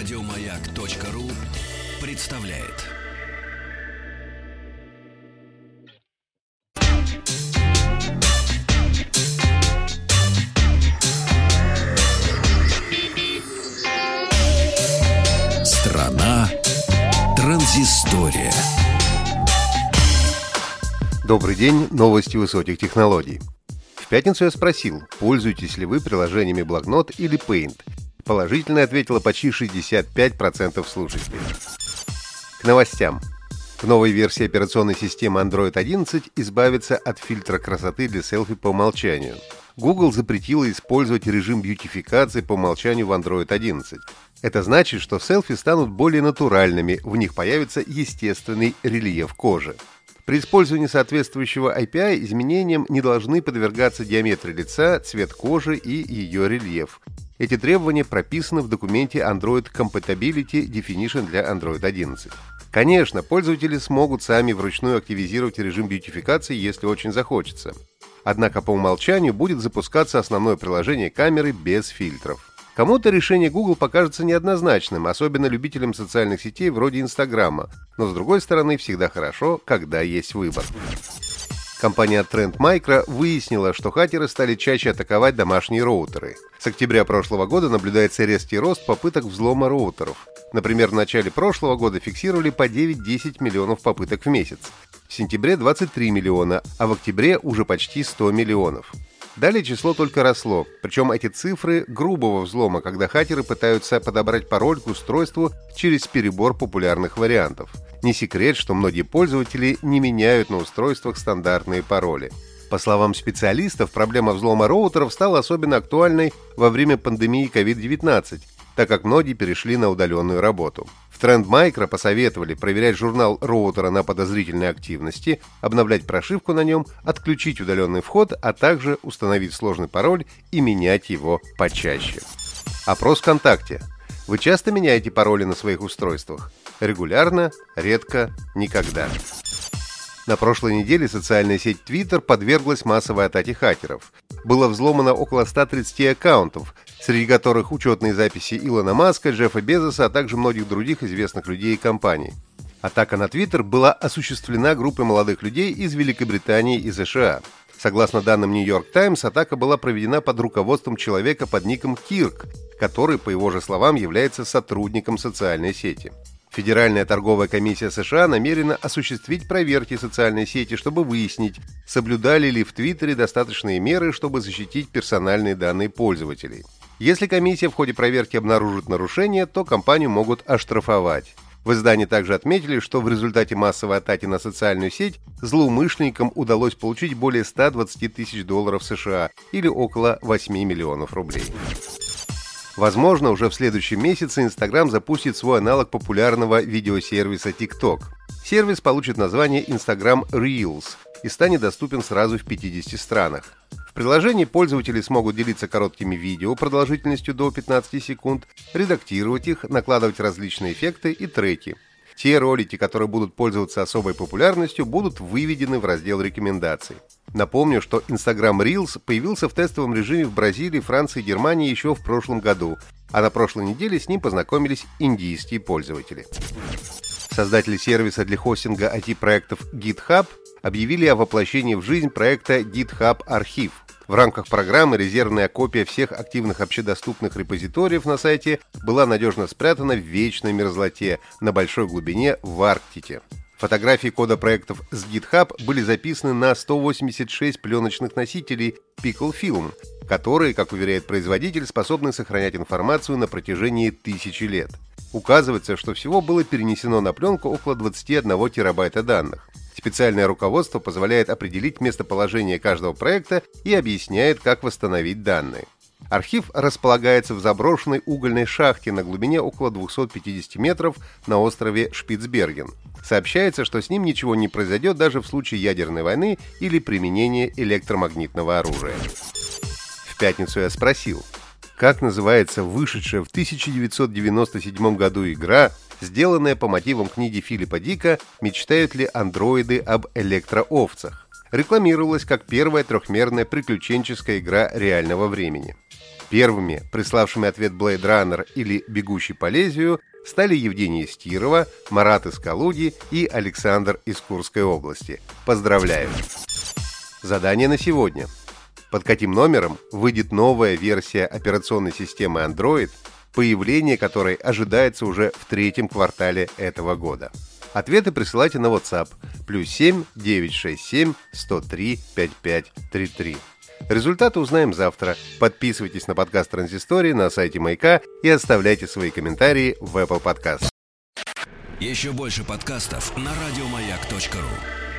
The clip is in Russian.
Радиомаяк.ру представляет. Страна транзистория. Добрый день, новости высоких технологий. В пятницу я спросил, пользуетесь ли вы приложениями Блокнот или Paint. Положительно ответило почти 65% слушателей. К новостям. В новой версии операционной системы Android 11 избавиться от фильтра красоты для селфи по умолчанию. Google запретила использовать режим бьютификации по умолчанию в Android 11. Это значит, что селфи станут более натуральными, в них появится естественный рельеф кожи. При использовании соответствующего API изменениям не должны подвергаться диаметры лица, цвет кожи и ее рельеф. Эти требования прописаны в документе Android Compatibility Definition для Android 11. Конечно, пользователи смогут сами вручную активизировать режим бьютификации, если очень захочется. Однако по умолчанию будет запускаться основное приложение камеры без фильтров. Кому-то решение Google покажется неоднозначным, особенно любителям социальных сетей вроде Инстаграма, но с другой стороны всегда хорошо, когда есть выбор. Компания Trend Micro выяснила, что хакеры стали чаще атаковать домашние роутеры. С октября прошлого года наблюдается резкий рост попыток взлома роутеров. Например, в начале прошлого года фиксировали по 9-10 миллионов попыток в месяц. В сентябре 23 миллиона, а в октябре уже почти 100 миллионов. Далее число только росло, причем эти цифры грубого взлома, когда хакеры пытаются подобрать пароль к устройству через перебор популярных вариантов. Не секрет, что многие пользователи не меняют на устройствах стандартные пароли. По словам специалистов, проблема взлома роутеров стала особенно актуальной во время пандемии COVID-19, так как многие перешли на удаленную работу. Trend Micro посоветовали проверять журнал роутера на подозрительной активности, обновлять прошивку на нем, отключить удаленный вход, а также установить сложный пароль и менять его почаще. Опрос ВКонтакте. Вы часто меняете пароли на своих устройствах? Регулярно, редко, никогда. На прошлой неделе социальная сеть Twitter подверглась массовой атаке хакеров. Было взломано около 130 аккаунтов, среди которых учетные записи Илона Маска, Джеффа Безоса, а также многих других известных людей и компаний. Атака на Твиттер была осуществлена группой молодых людей из Великобритании и США. Согласно данным New York Times, атака была проведена под руководством человека под ником Кирк, который, по его же словам, является сотрудником социальной сети. Федеральная торговая комиссия США намерена осуществить проверки социальной сети, чтобы выяснить, соблюдали ли в Твиттере достаточные меры, чтобы защитить персональные данные пользователей. Если комиссия в ходе проверки обнаружит нарушения, то компанию могут оштрафовать. В издании также отметили, что в результате массовой атаки на социальную сеть злоумышленникам удалось получить более 120 тысяч долларов США или около 8 миллионов рублей. Возможно, уже в следующем месяце Instagram запустит свой аналог популярного видеосервиса TikTok. Сервис получит название Instagram Reels и станет доступен сразу в 50 странах. В приложении пользователи смогут делиться короткими видео продолжительностью до 15 секунд, редактировать их, накладывать различные эффекты и треки. Те ролики, которые будут пользоваться особой популярностью, будут выведены в раздел рекомендаций. Напомню, что Instagram Reels появился в тестовом режиме в Бразилии, Франции и Германии еще в прошлом году, а на прошлой неделе с ним познакомились индийские пользователи. Создатели сервиса для хостинга IT-проектов GitHub объявили о воплощении в жизнь проекта GitHub Архив. В рамках программы резервная копия всех активных общедоступных репозиториев на сайте была надежно спрятана в вечной мерзлоте на большой глубине в Арктике. Фотографии кода проектов с GitHub были записаны на 186 пленочных носителей Pickle Film, которые, как уверяет производитель, способны сохранять информацию на протяжении тысячи лет. Указывается, что всего было перенесено на пленку около 21 терабайта данных. Специальное руководство позволяет определить местоположение каждого проекта и объясняет, как восстановить данные. Архив располагается в заброшенной угольной шахте на глубине около 250 метров на острове Шпицберген. Сообщается, что с ним ничего не произойдет даже в случае ядерной войны или применения электромагнитного оружия. В пятницу я спросил, как называется вышедшая в 1997 году игра, сделанная по мотивам книги Филиппа Дика «Мечтают ли андроиды об электроовцах?» рекламировалась как первая трехмерная приключенческая игра реального времени. Первыми, приславшими ответ Blade Runner или «Бегущий по лезвию», стали Евгения Стирова, Марат из Калуги и Александр из Курской области. Поздравляю! Задание на сегодня. Под каким номером выйдет новая версия операционной системы Android, появление которой ожидается уже в третьем квартале этого года? Ответы присылайте на WhatsApp плюс 7 967 103 5533. Результаты узнаем завтра. Подписывайтесь на подкаст Транзистории на сайте Маяка и оставляйте свои комментарии в Apple Podcast. Еще больше подкастов на радиомаяк.ру.